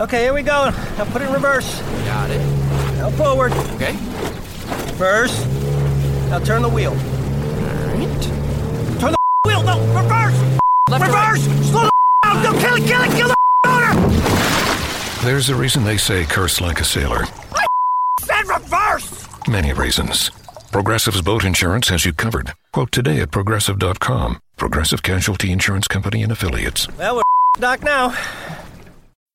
Okay, here we go. Now put it in reverse. Got it. Now forward. Okay. Reverse. Now turn the wheel. Alright. Turn the wheel. No, reverse. Left to right. reverse. Slow the down. Don't kill it. Kill it. Kill the motor. There's a reason they say curse like a sailor. Said reverse. Many reasons. Progressive's boat insurance has you covered. Quote today at progressive.com. Progressive Casualty Insurance Company and Affiliates. Well, we're doc now.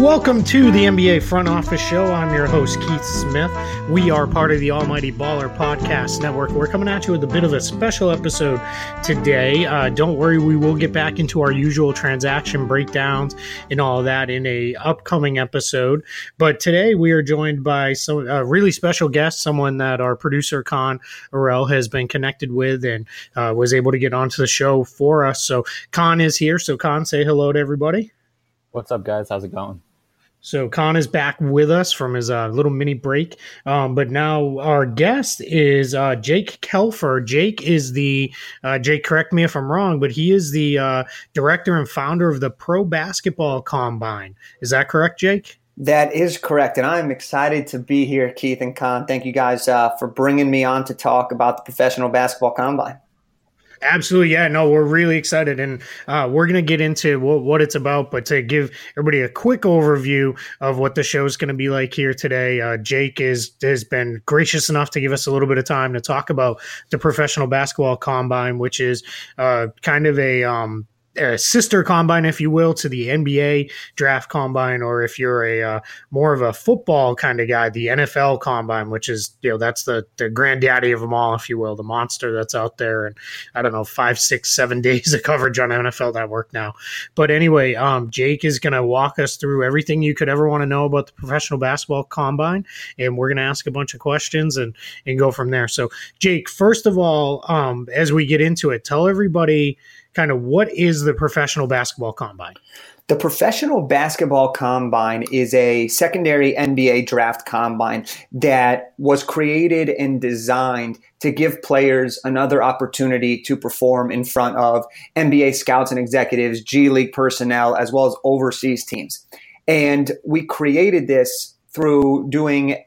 Welcome to the NBA Front Office Show. I'm your host, Keith Smith. We are part of the Almighty Baller Podcast Network. We're coming at you with a bit of a special episode today. Uh, don't worry, we will get back into our usual transaction breakdowns and all that in a upcoming episode. But today we are joined by some a really special guest, someone that our producer Kaan Orel has been connected with and uh, was able to get onto the show for us. So Kaan is here. So Kaan, say hello to everybody. What's up, guys? How's it going? So Kaan is back with us from his uh, little mini break, um, but now our guest is uh, Jake Kelfer. Jake is the uh, Jake. Correct me if I'm wrong, but he is the uh, director and founder of the Pro Basketball Combine. Is that correct, Jake? That is correct, and I'm excited to be here, Keith and Kaan. Thank you guys uh, for bringing me on to talk about the Professional Basketball Combine. Absolutely, yeah. No, we're really excited, and uh, we're going to get into what, what, it's about. But to give everybody a quick overview of what the show is going to be like here today, uh, Jake is has been gracious enough to give us a little bit of time to talk about the professional basketball combine, which is uh, kind of a um, a sister combine, if you will, to the NBA draft combine, or if you're a uh, more of a football kind of guy, the NFL combine, which is you know that's the the granddaddy of them all, if you will, the monster that's out there, and I don't know five, six, seven days of coverage on NFL Network now. But anyway, um, Jake is going to walk us through everything you could ever want to know about the professional basketball combine, and we're going to ask a bunch of questions and and go from there. So, Jake, first of all, um, as we get into it, tell everybody kind of what is the professional basketball combine? The Professional Basketball Combine is a secondary NBA draft combine that was created and designed to give players another opportunity to perform in front of NBA scouts and executives, G League personnel, as well as overseas teams. And we created this through doing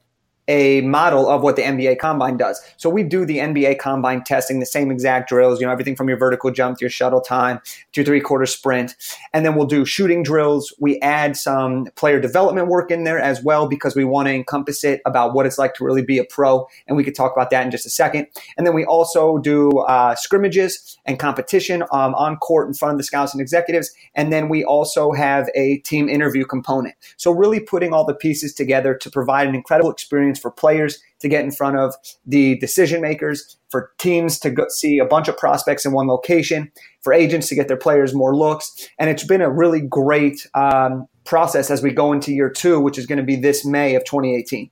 a model of what the NBA combine does. So we do the NBA combine testing, the same exact drills, you know, everything from your vertical jump to your shuttle time to your three quarter sprint. And then we'll do shooting drills. We add some player development work in there as well because we want to encompass it about what it's like to really be a pro. And we could talk about that in just a second. And then we also do uh, scrimmages and competition um, on court in front of the scouts and executives. And then we also have a team interview component. So really putting all the pieces together to provide an incredible experience for players to get in front of the decision makers, for teams to go see a bunch of prospects in one location, for agents to get their players more looks. And it's been a really great um, process as we go into year two, which is going to be this May of 2018.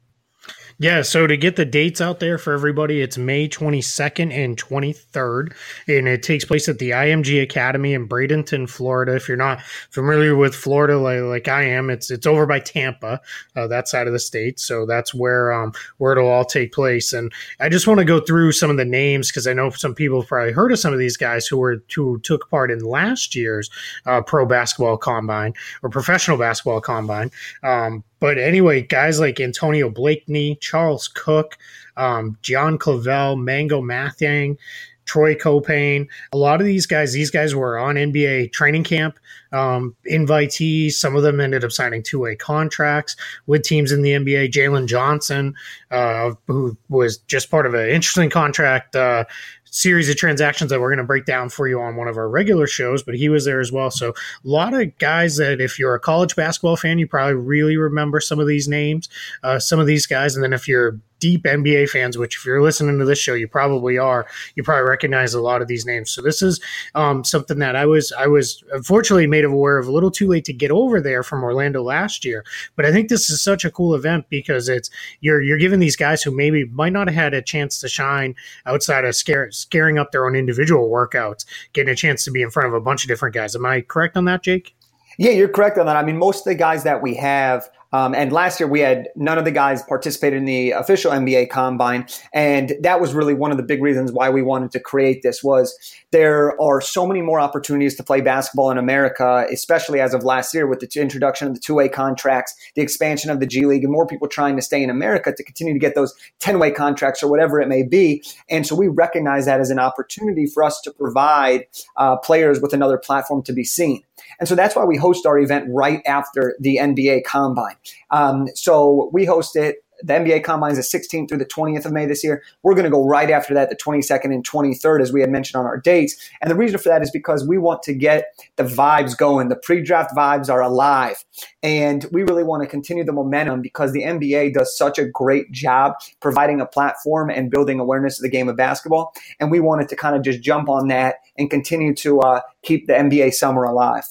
Yeah, so to get the dates out there for everybody, it's May 22nd and 23rd, and it takes place at the IMG Academy in Bradenton, Florida. If you're not familiar with Florida like, like I am, it's it's over by Tampa, uh, that side of the state. So that's where um, where it'll all take place. And I just want to go through some of the names because I know some people have probably heard of some of these guys who were who took part in last year's uh, pro basketball combine or professional basketball combine. Um, but anyway, guys like Antonio Blakeney, Charles Cooke, um, John Clavel, Mangok Mathiang, Troy Caupain, a lot of these guys, these guys were on NBA training camp um, invitees. Some of them ended up signing two way contracts with teams in the NBA. Jalen Johnson, uh, who was just part of an interesting contract uh, series of transactions that we're going to break down for you on one of our regular shows, but he was there as well. So a lot of guys that if you're a college basketball fan, you probably really remember some of these names, uh, some of these guys. And then if you're deep NBA fans, which if you're listening to this show, you probably are, you probably recognize a lot of these names. So this is um, something that I was I was unfortunately made aware of a little too late to get over there from Orlando last year. But I think this is such a cool event because it's you're you're giving these guys who maybe might not have had a chance to shine outside of scare, scaring up their own individual workouts, getting a chance to be in front of a bunch of different guys. Am I correct on that, Jake? Yeah, you're correct on that. I mean, most of the guys that we have um, and last year we had none of the guys participated in the official NBA combine. And that was really one of the big reasons why we wanted to create this was there are so many more opportunities to play basketball in America, especially as of last year with the introduction of the two-way contracts, the expansion of the G League, and more people trying to stay in America to continue to get those 10-way contracts or whatever it may be. And so we recognize that as an opportunity for us to provide uh, players with another platform to be seen. And so that's why we host our event right after the NBA combine. Um, so we host it. The NBA Combine is the 16th through the 20th of May this year. We're going to go right after that, the 22nd and 23rd, as we had mentioned on our dates. And the reason for that is because we want to get the vibes going. The pre draft vibes are alive. And we really want to continue the momentum because the NBA does such a great job providing a platform and building awareness of the game of basketball. And we wanted to kind of just jump on that and continue to uh, keep the NBA summer alive.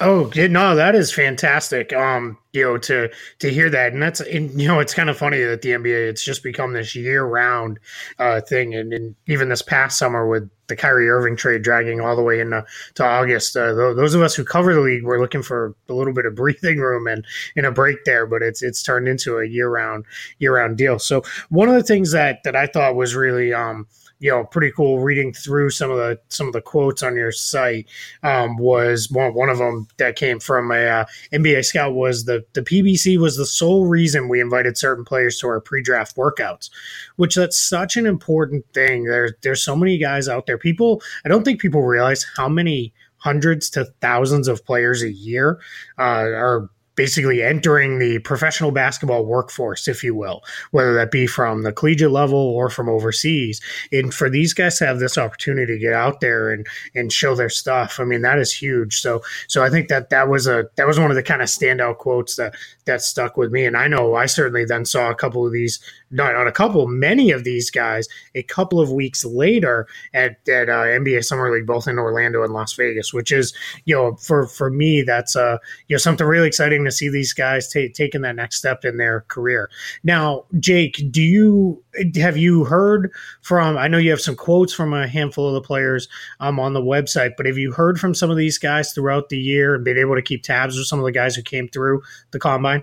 Oh no, that is fantastic. Um, you know, to to hear that, and that's and, you know, it's kind of funny that the NBA it's just become this year round uh, thing, and, and even this past summer with the Kyrie Irving trade dragging all the way into to August. Uh, those of us who cover the league were looking for a little bit of breathing room and in a break there, but it's it's turned into a year round year round deal. So one of the things that that I thought was really um you know pretty cool reading through some of the some of the quotes on your site um, was one, one of them that came from a uh, NBA scout was the the PBC was the sole reason we invited certain players to our pre-draft workouts, which that's such an important thing. There's there's so many guys out there. People I don't think people realize how many hundreds to thousands of players a year uh, are basically entering the professional basketball workforce, if you will, whether that be from the collegiate level or from overseas. And for these guys to have this opportunity to get out there and and show their stuff, I mean, that is huge. So so I think that that was a that was one of the kind of standout quotes that that stuck with me. And I know I certainly then saw a couple of these, not, not a couple, many of these guys a couple of weeks later at, at uh, NBA Summer League, both in Orlando and Las Vegas, which is, you know, for, for me, that's, uh, you know, something really exciting to see these guys t- taking that next step in their career. Now, Jake, do you, have you heard from, I know you have some quotes from a handful of the players um, on the website, but have you heard from some of these guys throughout the year and been able to keep tabs with some of the guys who came through the combine?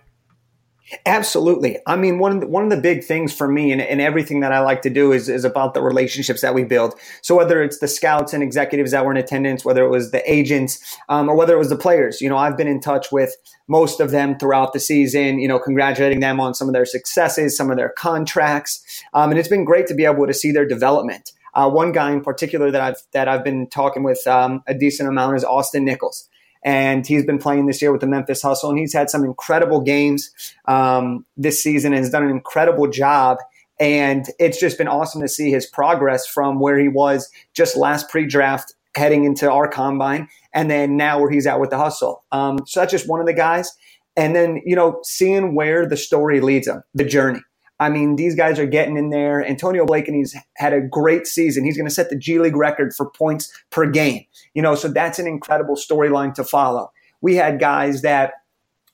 Absolutely. I mean, one of the, one of the big things for me and, and everything that I like to do is, is about the relationships that we build. So whether it's the scouts and executives that were in attendance, whether it was the agents, um, or whether it was the players, you know, I've been in touch with most of them throughout the season, you know, congratulating them on some of their successes, some of their contracts. Um, and it's been great to be able to see their development. Uh, one guy in particular that I've, that I've been talking with um, a decent amount is Austin Nichols and he's been playing this year with the Memphis Hustle, and he's had some incredible games um, this season and has done an incredible job. And it's just been awesome to see his progress from where he was just last pre-draft heading into our combine, and then now where he's at with the Hustle. Um, so that's just one of the guys. And then you know, seeing where the story leads him, the journey. I mean, these guys are getting in there. Antonio Blakeney's had a great season. He's going to set the G League record for points per game. You know, so that's an incredible storyline to follow. We had guys that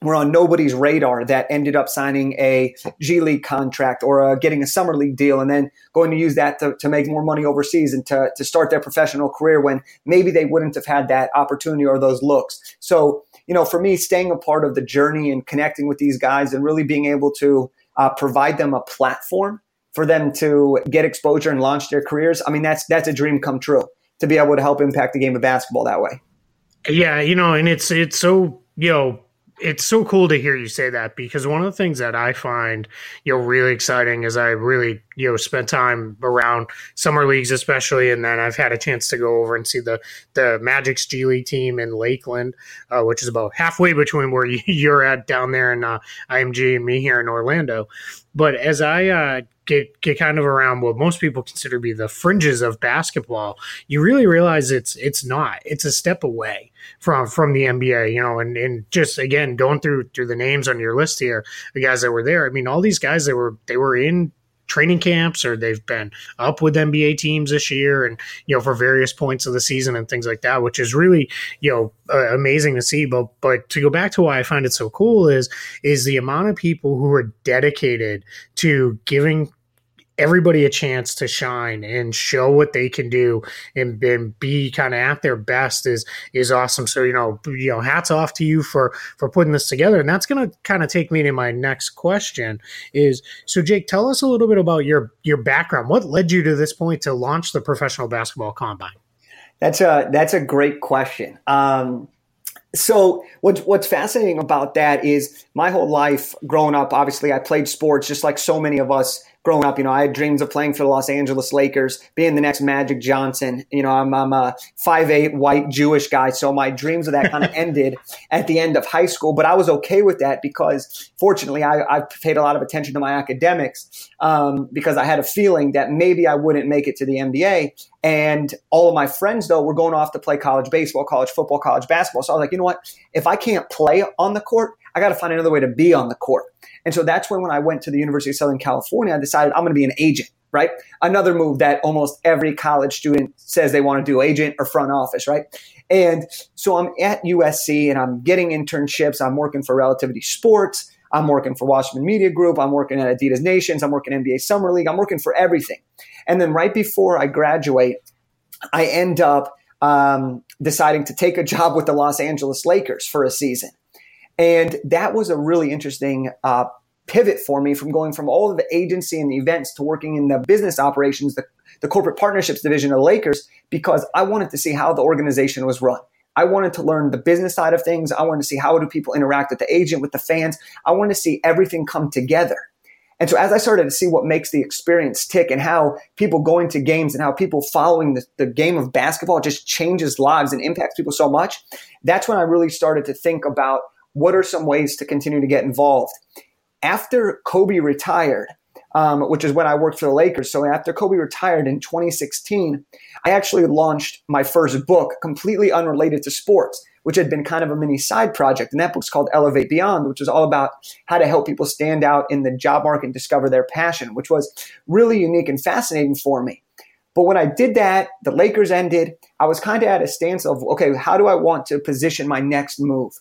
were on nobody's radar that ended up signing a G League contract or uh, getting a summer league deal and then going to use that to, to make more money overseas and to, to start their professional career when maybe they wouldn't have had that opportunity or those looks. So, you know, for me, staying a part of the journey and connecting with these guys and really being able to uh, provide them a platform for them to get exposure and launch their careers. I mean, that's that's a dream come true to be able to help impact the game of basketball that way. Yeah, you know, and it's it's so you know it's so cool to hear you say that because one of the things that I find you know really exciting is I really you know spent time around summer leagues especially, and then I've had a chance to go over and see the the Magic's G League team in Lakeland, uh, which is about halfway between where you're at down there in uh, IMG and me here in Orlando. But as I uh, get get kind of around what most people consider to be the fringes of basketball, you really realize it's it's not. It's a step away from from the NBA, you know, and, and just again going through through the names on your list here, the guys that were there. I mean, all these guys that were they were in training camps or they've been up with NBA teams this year and you know for various points of the season and things like that which is really you know uh, amazing to see. But but to go back to why I find it so cool is is the amount of people who are dedicated to giving everybody a chance to shine and show what they can do and, be kind of at their best is is awesome. So you know, you know, hats off to you for for putting this together. And that's going to kind of take me to my next question. Is so, Jake, tell us a little bit about your your background. What led you to this point to launch the professional basketball combine? That's a that's a great question. Um, so what's what's fascinating about that is my whole life growing up. Obviously, I played sports just like so many of us growing up, you know, I had dreams of playing for the Los Angeles Lakers, being the next Magic Johnson. You know, I'm, I'm a five eight white Jewish guy, so my dreams of that kind of ended at the end of high school. But I was okay with that because, fortunately, I, I paid a lot of attention to my academics um, because I had a feeling that maybe I wouldn't make it to the NBA. And all of my friends, though, were going off to play college baseball, college football, college basketball. So I was like, you know what? If I can't play on the court, I got to find another way to be on the court. And so that's when, when I went to the University of Southern California, I decided I'm going to be an agent, right? Another move that almost every college student says they want to do agent or front office, right? And so I'm at USC and I'm getting internships. I'm working for Relativity Sports. I'm working for Wasserman Media Group. I'm working at Adidas Nations. I'm working NBA Summer League. I'm working for everything. And then right before I graduate, I end up um, deciding to take a job with the Los Angeles Lakers for a season. And that was a really interesting uh, pivot for me from going from all of the agency and the events to working in the business operations, the, the corporate partnerships division of the Lakers, because I wanted to see how the organization was run. I wanted to learn the business side of things. I wanted to see how do people interact with the agent, with the fans. I wanted to see everything come together. And so as I started to see what makes the experience tick and how people going to games and how people following the, the game of basketball just changes lives and impacts people so much, that's when I really started to think about what are some ways to continue to get involved? After Kobe retired, um, which is when I worked for the Lakers. So after Kobe retired in 2016, I actually launched my first book completely unrelated to sports, which had been kind of a mini side project. And that book's called Elevate Beyond, which was all about how to help people stand out in the job market and discover their passion, which was really unique and fascinating for me. But when I did that, the Lakers ended. I was kind of at a stance of, okay, how do I want to position my next move?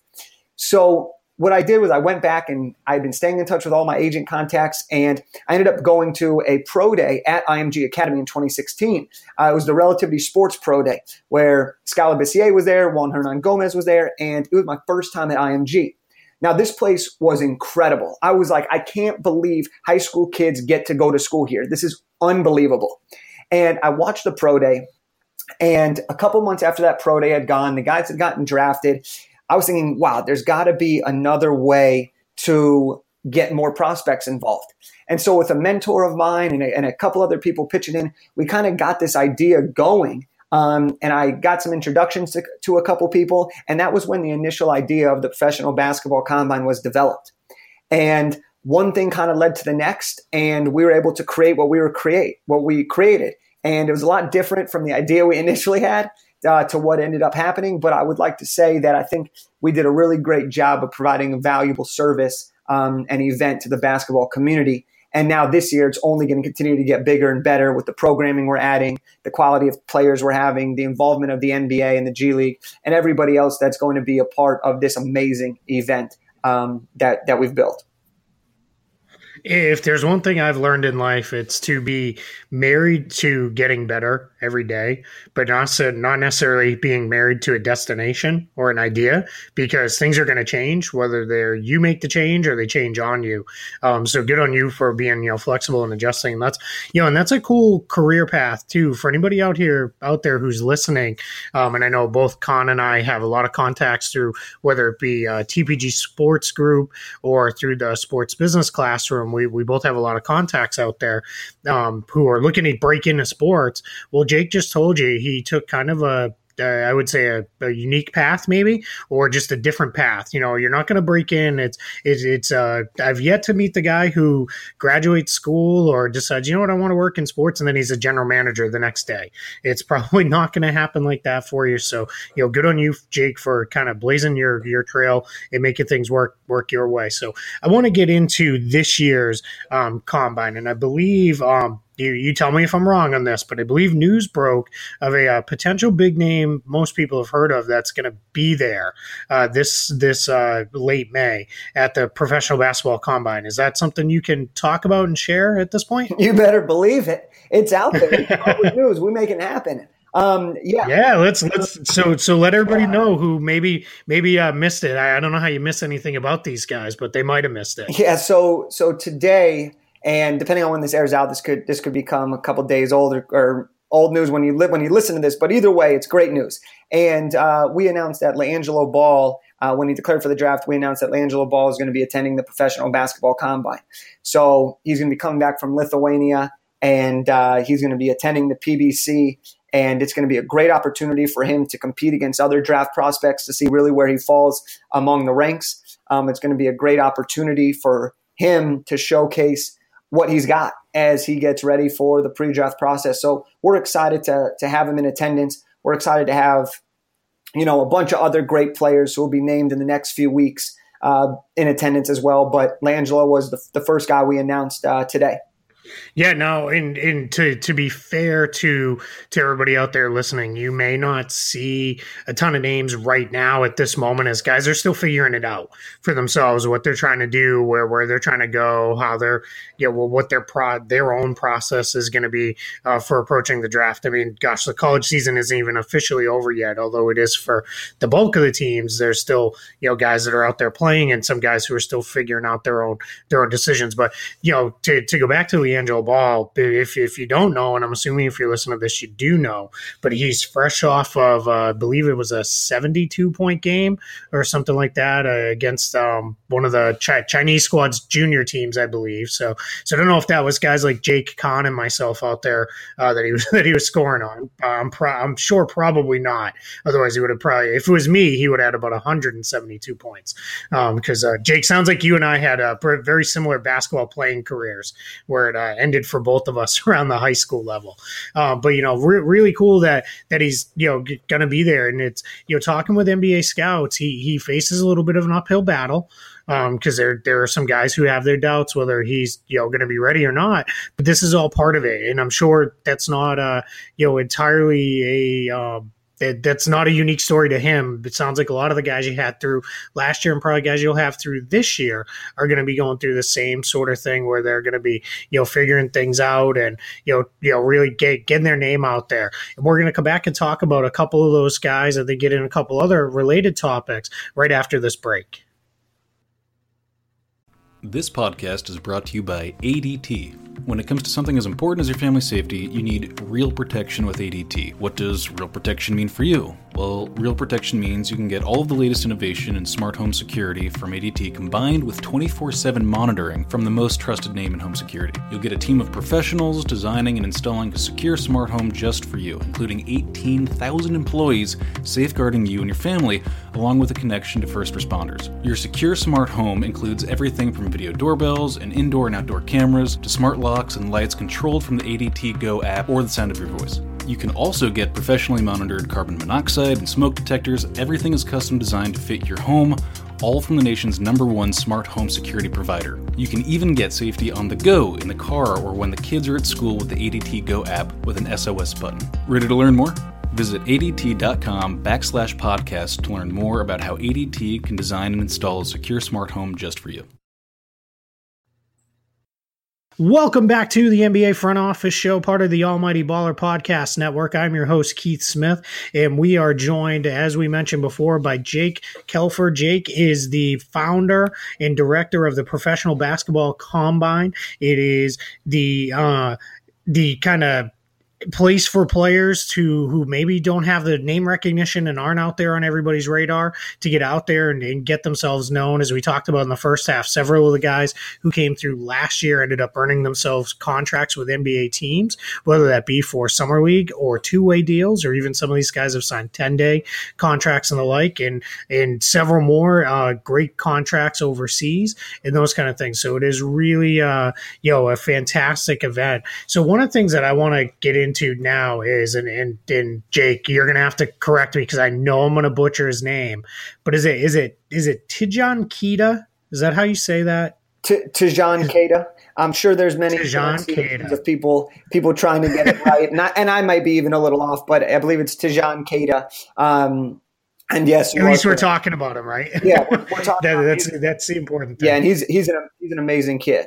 So what I did was I went back and I'd been staying in touch with all my agent contacts, and I ended up going to a pro day at IMG Academy in 2016. Uh, it was the Relativity Sports Pro Day where Skal Labissiere was there, Juan Hernangomez was there, and it was my first time at IMG. Now, this place was incredible. I was like, I can't believe high school kids get to go to school here. This is unbelievable. And I watched the pro day. And a couple months after that pro day had gone, the guys had gotten drafted. I was thinking, wow, there's got to be another way to get more prospects involved. And so, with a mentor of mine and a, and a couple other people pitching in, we kind of got this idea going. Um, and I got some introductions to, to a couple people. And that was when the initial idea of the professional basketball combine was developed. And one thing kind of led to the next, and we were able to create what we were create, what we created. And it was a lot different from the idea we initially had uh, to what ended up happening. But I would like to say that I think we did a really great job of providing a valuable service um, and event to the basketball community. And now this year, it's only going to continue to get bigger and better with the programming we're adding, the quality of players we're having, the involvement of the NBA and the G League, and everybody else that's going to be a part of this amazing event um, that that we've built. If there's one thing I've learned in life, it's to be married to getting better every day, but not so, not necessarily being married to a destination or an idea, because things are going to change whether they're you make the change or they change on you. Um, so good on you for being you know flexible and adjusting. That's you know, and that's a cool career path too for anybody out here out there who's listening. Um, and I know both Kaan and I have a lot of contacts through whether it be uh, TPG Sports Group or through the Sports Business Classroom we, we both have a lot of contacts out there um, who are looking to break into sports. Well, Jake just told you he took kind of a uh, I would say a, a, unique path, maybe, or just a different path. You know, you're not going to break in. It's it's, it's uh, I've yet to meet the guy who graduates school or decides, you know what, I want to work in sports, and then he's a general manager the next day. It's probably not going to happen like that for you. So, you know, good on you, Jake, for kind of blazing your your trail and making things work work your way. So, I want to get into this year's um, combine, and I believe. Um, you, you tell me if I'm wrong on this, but I believe news broke of a, uh, potential big name most people have heard of that's going to be there uh, this this uh, late May at the professional basketball combine. Is that something you can talk about and share at this point? You better believe it. It's out there. News. We make it happen. Um, yeah, yeah. Let's let's so so let everybody know who maybe maybe uh, missed it. I, I don't know how you miss anything about these guys, but they might have missed it. Yeah. So so today and depending on when this airs out, this could this could become a couple days old or, or, old news when you li- when you listen to this. But either way, it's great news. And uh, we announced that LiAngelo Ball, uh, when he declared for the draft, we announced that LiAngelo Ball is going to be attending the professional basketball combine. So he's going to be coming back from Lithuania, and uh, he's going to be attending the PBC. And it's going to be a great opportunity for him to compete against other draft prospects to see really where he falls among the ranks. Um, it's going to be a great opportunity for him to showcase what he's got as he gets ready for the pre-draft process. So we're excited to to have him in attendance. We're excited to have you know a bunch of other great players who will be named in the next few weeks uh, in attendance as well. But LiAngelo was the, the first guy we announced uh, today. Yeah, no, and and to to be fair to to everybody out there listening, you may not see a ton of names right now at this moment as guys are still figuring it out for themselves, what they're trying to do, where where they're trying to go, how they're you know, well, what their pro their own process is going to be uh, for approaching the draft. I mean, gosh, the college season isn't even officially over yet, although it is for the bulk of the teams. There's still you know guys that are out there playing, and some guys who are still figuring out their own their own decisions. But you know, to to go back to the LiAngelo Ball. If if you don't know, and I'm assuming if you're listening to this, you do know, but he's fresh off of, uh, I believe it was a 72 point game or something like that uh, against um, one of the Ch- Chinese squad's junior teams, I believe. So, so I don't know if that was guys like Jake Kaan and myself out there uh, that he was that he was scoring on. I'm pro- I'm sure probably not. Otherwise, he would have probably, if it was me, he would have had about 172 points. Because um, uh, Jake sounds like you and I had a very similar basketball playing careers where it uh, ended for both of us around the high school level. Uh, but you know, re- really cool that that he's you know g- going to be there, and it's you know talking with NBA scouts, he he faces a little bit of an uphill battle because um, there there are some guys who have their doubts whether he's you know going to be ready or not. But this is all part of it, and I'm sure that's not uh you know entirely a um, that's not a unique story to him. It sounds like a lot of the guys you had through last year and probably guys you'll have through this year are going to be going through the same sort of thing where they're going to be, you know, figuring things out and, you know, you know, really get, getting their name out there. And we're going to come back and talk about a couple of those guys and then get in a couple other related topics right after this break. This podcast is brought to you by ADT. When it comes to something as important as your family's safety, you need real protection with ADT. What does real protection mean for you? Well, Real Protection means you can get all of the latest innovation in smart home security from ADT combined with 24 7 monitoring from the most trusted name in home security. You'll get a team of professionals designing and installing a secure smart home just for you, including 18,000 employees safeguarding you and your family, along with a connection to first responders. Your secure smart home includes everything from video doorbells and indoor and outdoor cameras to smart locks and lights controlled from the ADT Go app or the sound of your voice. You can also get professionally monitored carbon monoxide and smoke detectors. Everything is custom designed to fit your home, all from the nation's number one smart home security provider. You can even get safety on the go in the car or when the kids are at school with the ADT Go app with an SOS button. Ready to learn more? Visit ADT.com backslash podcast to learn more about how ADT can design and install a secure smart home just for you. Welcome back to the NBA Front Office Show, part of the Almighty Baller Podcast Network. I'm your host, Keith Smith, and we are joined, as we mentioned before, by Jake Kelfer. Jake is the founder and director of the Professional Basketball Combine. It is the uh, the kind of place for players to who maybe don't have the name recognition and aren't out there on everybody's radar to get out there and, and, get themselves known. As we talked about in the first half, several of the guys who came through last year ended up earning themselves contracts with NBA teams, whether that be for summer league or two way deals, or even some of these guys have signed ten day contracts and the like, and and several more uh, great contracts overseas and those kind of things. So it is really uh, you know a fantastic event. So one of the things that I want to get into into now is, and, and, and Jake, you're going to have to correct me because I know I'm going to butcher his name, but is it, is it, is it Tidjan Keita? Is that how you say that? T- Tidjan Keita. I'm sure there's many of people people trying to get it right, and I, and I might be even a little off, but I believe it's Tidjan Keita. Um, and yes, at least we're talking about him, right? Yeah, we're, we're talking. that, that's that's the important thing. Yeah, and he's he's an he's an amazing kid.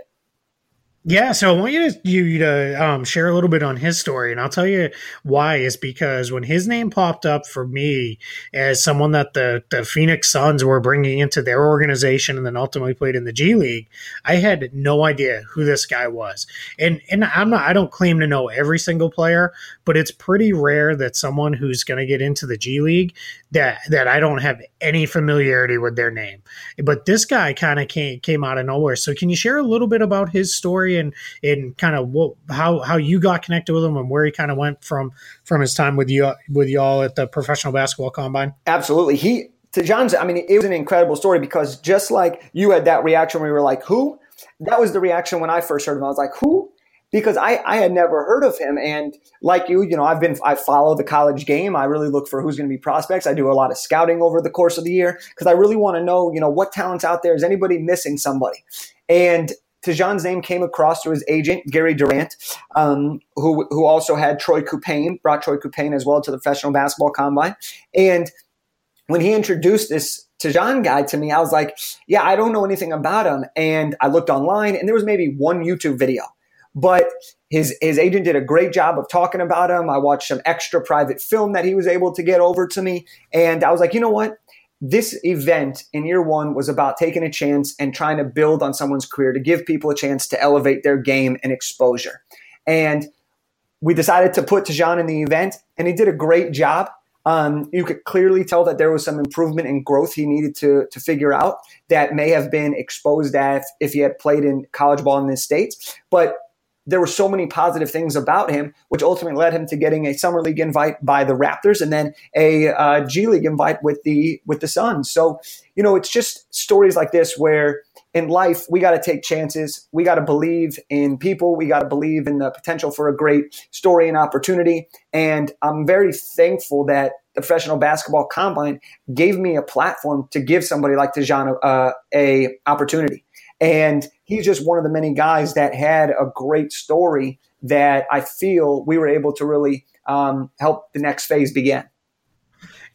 Yeah, so I want you to you to um, share a little bit on his story, and I'll tell you why. Is because when his name popped up for me as someone that the the Phoenix Suns were bringing into their organization, and then ultimately played in the G League, I had no idea who this guy was. And and I'm not I don't claim to know every single player, but it's pretty rare that someone who's going to get into the G League that that I don't have any familiarity with their name. But this guy kind of came came out of nowhere. So can you share a little bit about his story? And and kind of what how how you got connected with him and where he kind of went from from his time with you with y'all at the professional basketball combine. Absolutely, he to John's. I mean, it was an incredible story because just like you had that reaction when we were like, "Who?" That was the reaction when I first heard him. I was like, "Who?" because I, I had never heard of him. And like you, you know, I've been, I follow the college game. I really look for who's going to be prospects. I do a lot of scouting over the course of the year because I really want to know, you know, what talents out there. Is anybody missing somebody? And Tidjan's name came across to his agent, Gary Durant, um, who, who also had Troy Caupain, brought Troy Caupain as well to the professional basketball combine. And when he introduced this Tidjan guy to me, I was like, yeah, I don't know anything about him. And I looked online and there was maybe one YouTube video. But his his agent did a great job of talking about him. I watched some extra private film that he was able to get over to me. And I was like, you know what? This event in year one was about taking a chance and trying to build on someone's career to give people a chance to elevate their game and exposure. And we decided to put Tidjan in the event, and he did a great job. Um, you could clearly tell that there was some improvement and growth he needed to, to figure out that may have been exposed at if he had played in college ball in the States. But there were so many positive things about him, which ultimately led him to getting a summer league invite by the Raptors and then a uh, G League invite with the with the Suns. So you know, it's just stories like this where in life we got to take chances. We got to believe in people. We got to believe in the potential for a great story and opportunity. And I'm very thankful that the professional basketball combine gave me a platform to give somebody like Tidjan uh, a opportunity. And he's just one of the many guys that had a great story that I feel we were able to really um, help the next phase begin.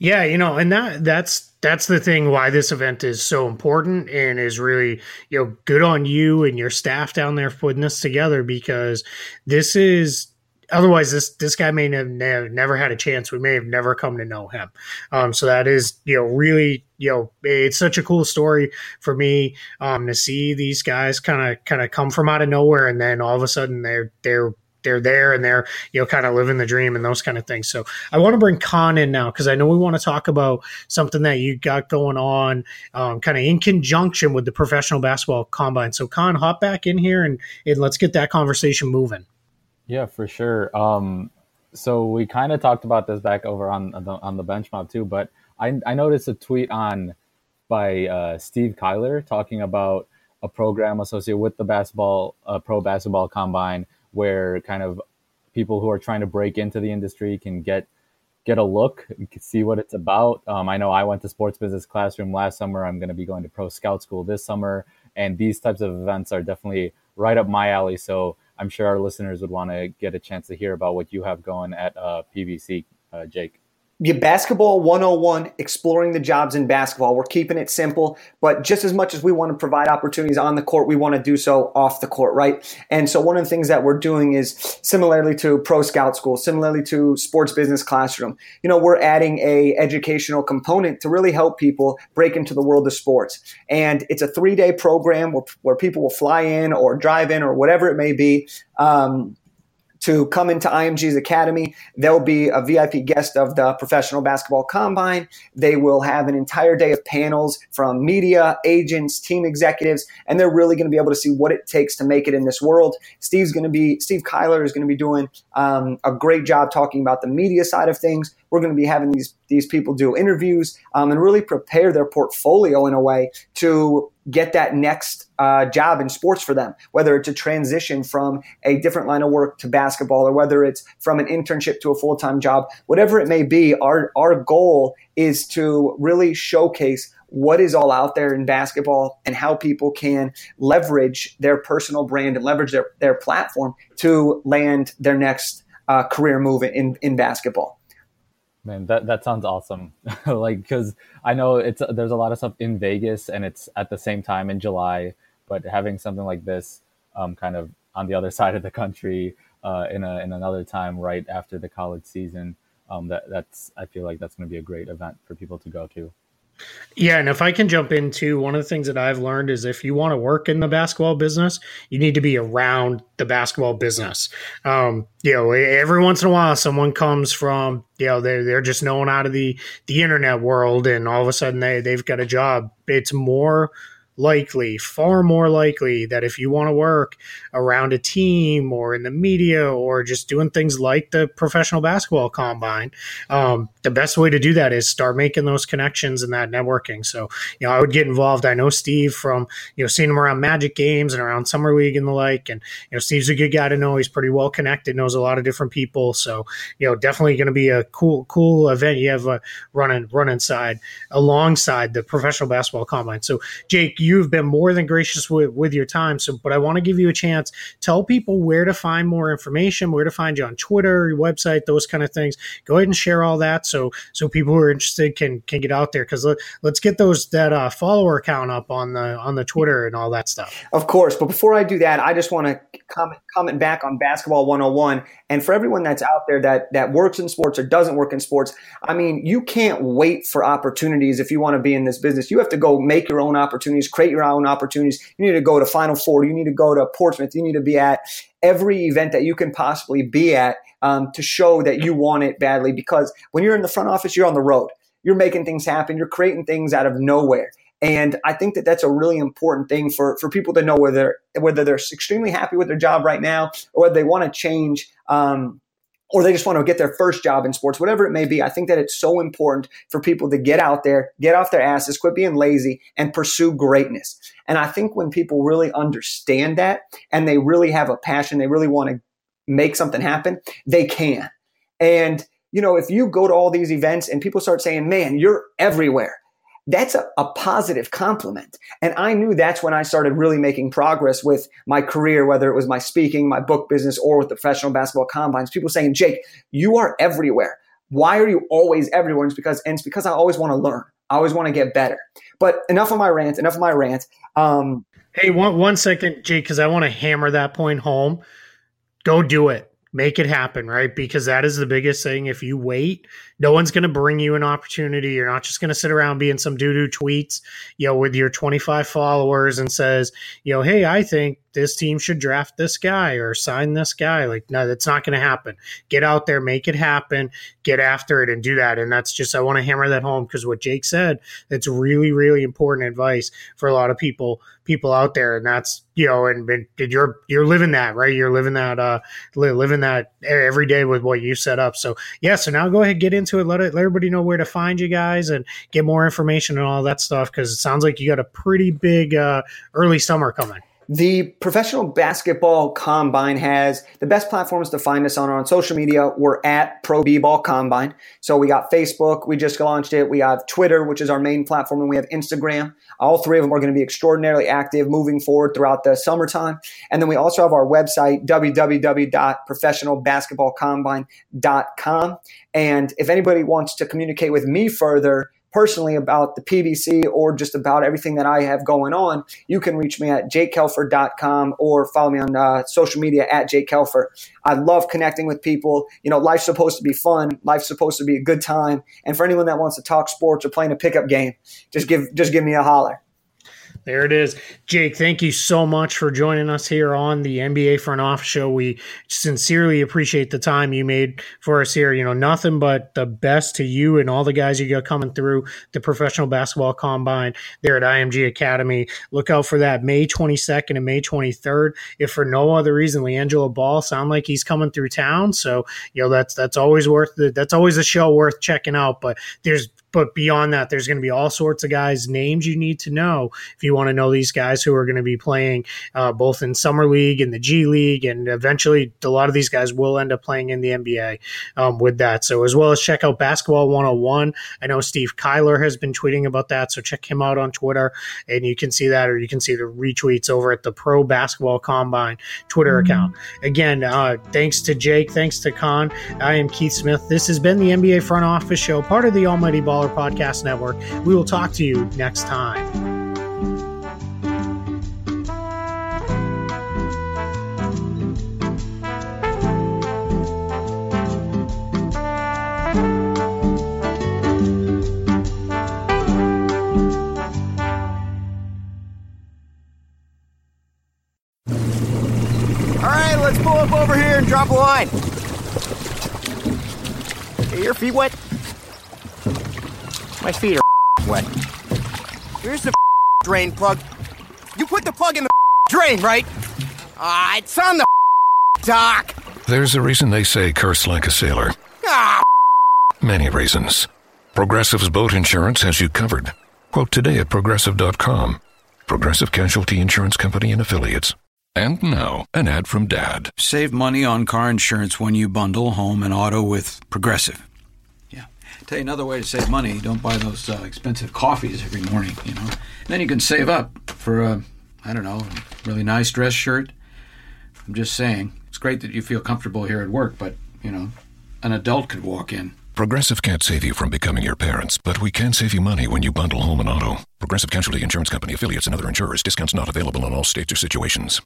Yeah, you know, and that that's that's the thing why this event is so important and is really you know good on you and your staff down there putting this together because this is otherwise this this guy may have never, never had a chance. We may have never come to know him. Um, so that is you know really you know it's such a cool story for me um, to see these guys kind of kind of come from out of nowhere and then all of a sudden they're they're they're there and they're you know kind of living the dream and those kind of things. So i want to bring Kaan in now because i know we want to talk about something that you got going on um, kind of in conjunction with the professional basketball combine. So Kaan hop back in here and, and let's get that conversation moving yeah, for sure. Um, so we kind of talked about this back over on the, on the bench mob too, but I, I noticed a tweet on by uh, Steve Kyler talking about a program associated with the basketball uh, pro basketball combine where kind of people who are trying to break into the industry can get get a look, see what it's about. Um, I know I went to sports business classroom last summer. I'm going to be going to pro scout school this summer, and these types of events are definitely right up my alley. So I'm sure our listeners would want to get a chance to hear about what you have going at uh, PBC, uh, Jake. Your basketball 101 exploring the jobs in basketball. We're keeping it simple but just as much as we want to provide opportunities on the court we want to do so off the court right? And so one of the things that we're doing is similarly to pro scout school similarly to sports business classroom. You know we're adding a educational component to really help people break into the world of sports. And it's a three day program where, where people will fly in or drive in or whatever it may be. Um, to come into IMG's academy. They'll be a VIP guest of the Professional Basketball Combine. They will have an entire day of panels from media, agents, team executives, and they're really going to be able to see what it takes to make it in this world. Steve's going to be, Steve Kyler is going to be doing um, a great job talking about the media side of things. We're going to be having these these people do interviews um, and really prepare their portfolio in a way to get that next uh, job in sports for them, whether it's a transition from a different line of work to basketball or whether it's from an internship to a full time job, whatever it may be, our, our goal is to really showcase what is all out there in basketball and how people can leverage their personal brand and leverage their, their platform to land their next uh, career move in, in basketball. Man, that, that sounds awesome. like, because I know it's there's a lot of stuff in Vegas and it's at the same time in July, but having something like this um, kind of on the other side of the country uh, in, a, in another time right after the college season, um, that, that's I feel like that's going to be a great event for people to go to. Yeah, and if I can jump into one of the things that I've learned is if you want to work in the basketball business, you need to be around the basketball business. Um, you know, every once in a while, someone comes from you know they're they're just known out of the the internet world, and all of a sudden they they've got a job. It's more likely, far more likely, that if you want to work around a team or in the media or just doing things like the professional basketball combine, um, the best way to do that is start making those connections and that networking. So, you know, I would get involved. I know Steve from, you know, seeing him around Magic games and around Summer League and the like. And, you know, Steve's a good guy to know. He's pretty well connected, knows a lot of different people. So, you know, definitely going to be a cool, cool event you have a running, run inside alongside the professional basketball combine. So, Jake, you've been more than gracious with, with your time. So, but I want to give you a chance. Tell people where to find more information, where to find you on Twitter, your website, those kind of things. Go ahead and share all that so so people who are interested can can get out there because let, us get those that uh, follower count up on the on the Twitter and all that stuff. Of course, but before I do that, I just want to comment comment back on basketball 101 and for everyone that's out there that that works in sports or doesn't work in sports. I mean, you can't wait for opportunities if you want to be in this business. You have to go make your own opportunities, create your own opportunities. You need to go to Final Four. You need to go to Portsmouth. You need to be at every event that you can possibly be at um, to show that you want it badly. Because when you're in the front office, you're on the road. You're making things happen. You're creating things out of nowhere. And I think that that's a really important thing for, for people to know whether whether they're extremely happy with their job right now or whether they want to change um, or they just want to get their first job in sports, whatever it may be. I think that it's so important for people to get out there, get off their asses, quit being lazy, and pursue greatness. And I think when people really understand that and they really have a passion, they really want to make something happen, they can. And, you know, if you go to all these events and people start saying, man, you're everywhere, that's a, a, positive compliment. And I knew that's when I started really making progress with my career, whether it was my speaking, my book business, or with the professional basketball combines. People saying, Jake, you are everywhere. Why are you always everywhere? And it's because, and it's because I always want to learn. I always want to get better. But enough of my rant, enough of my rant. Um, hey, one, one second, Jake, because I want to hammer that point home go do it make it happen right because that is the biggest thing if you wait no one's going to bring you an opportunity you're not just going to sit around being some doo-doo tweets you know with your 25 followers and says you know hey i think this team should draft this guy or sign this guy. Like, no, that's not going to happen. Get out there, make it happen, get after it, and do that. And that's just, I want to hammer that home because what Jake said, it's really, really important advice for a lot of people, people out there. And that's, you know, and, and you're, you're living that, right? You're living that, uh, living that every day with what you set up. So, yeah, so now go ahead, get into it. Let it, let everybody know where to find you guys and get more information and all that stuff because it sounds like you got a pretty big uh, early summer coming. The professional basketball combine has the best platforms to find us on on social media. We're at Pro B Ball Combine. So we got Facebook, we just launched it. We have Twitter, which is our main platform, and we have Instagram. All three of them are going to be extraordinarily active moving forward throughout the summertime. And then we also have our website, www.professionalbasketballcombine.com. And if anybody wants to communicate with me further, personally about the PBC or just about everything that I have going on, you can reach me at jakekelfer.com or follow me on uh, social media at jakekelfer. I love connecting with people. You know, life's supposed to be fun. Life's supposed to be a good time. And for anyone that wants to talk sports or playing a pickup game, just give just give me a holler. There it is. Jake, thank you so much for joining us here on the NBA Front Office Show. We sincerely appreciate the time you made for us here. You know, nothing but the best to you and all the guys you got coming through the professional basketball combine there at IMG Academy. Look out for that May 22nd and May 23rd. If for no other reason, LiAngelo Ball sound like he's coming through town. So, you know, that's that's always worth the, that's always a show worth checking out. But there's but beyond that, there's going to be all sorts of guys' names you need to know if you want to know these guys who are going to be playing uh, both in summer league and the G League, and eventually a lot of these guys will end up playing in the NBA um, with that. So as well as check out Basketball 101. I know Steve Kyler has been tweeting about that, so check him out on Twitter, and you can see that, or you can see the retweets over at the Pro Basketball Combine Twitter mm-hmm. account. Again, uh, thanks to Jake, thanks to Kaan. I am Keith Smith. This has been the NBA Front Office Show, part of the Almighty Ball Baller Podcast Network. We will talk to you next time. All right, let's pull up over here and drop a line. Are your feet wet? My feet are wet. Here's the drain plug. You put the plug in the drain, right? Ah, it's on the dock. There's a reason they say curse like a sailor. Ah, Many reasons. Progressive's boat insurance has you covered. Quote today at progressive.com. Progressive Casualty Insurance Company and Affiliates. And now, an ad from Dad. Save money on car insurance when you bundle home and auto with Progressive. Tell you another way to save money don't buy those uh, expensive coffees every morning, you know. then you can save up for a, I don't know, really nice dress shirt. I'm just saying. It's great that you feel comfortable here at work, but, you know, an adult could walk in. Progressive can't save you from becoming your parents, but we can save you money when you bundle home and auto. Progressive Casualty Insurance Company affiliates and other insurers. Discounts not available in all states or situations.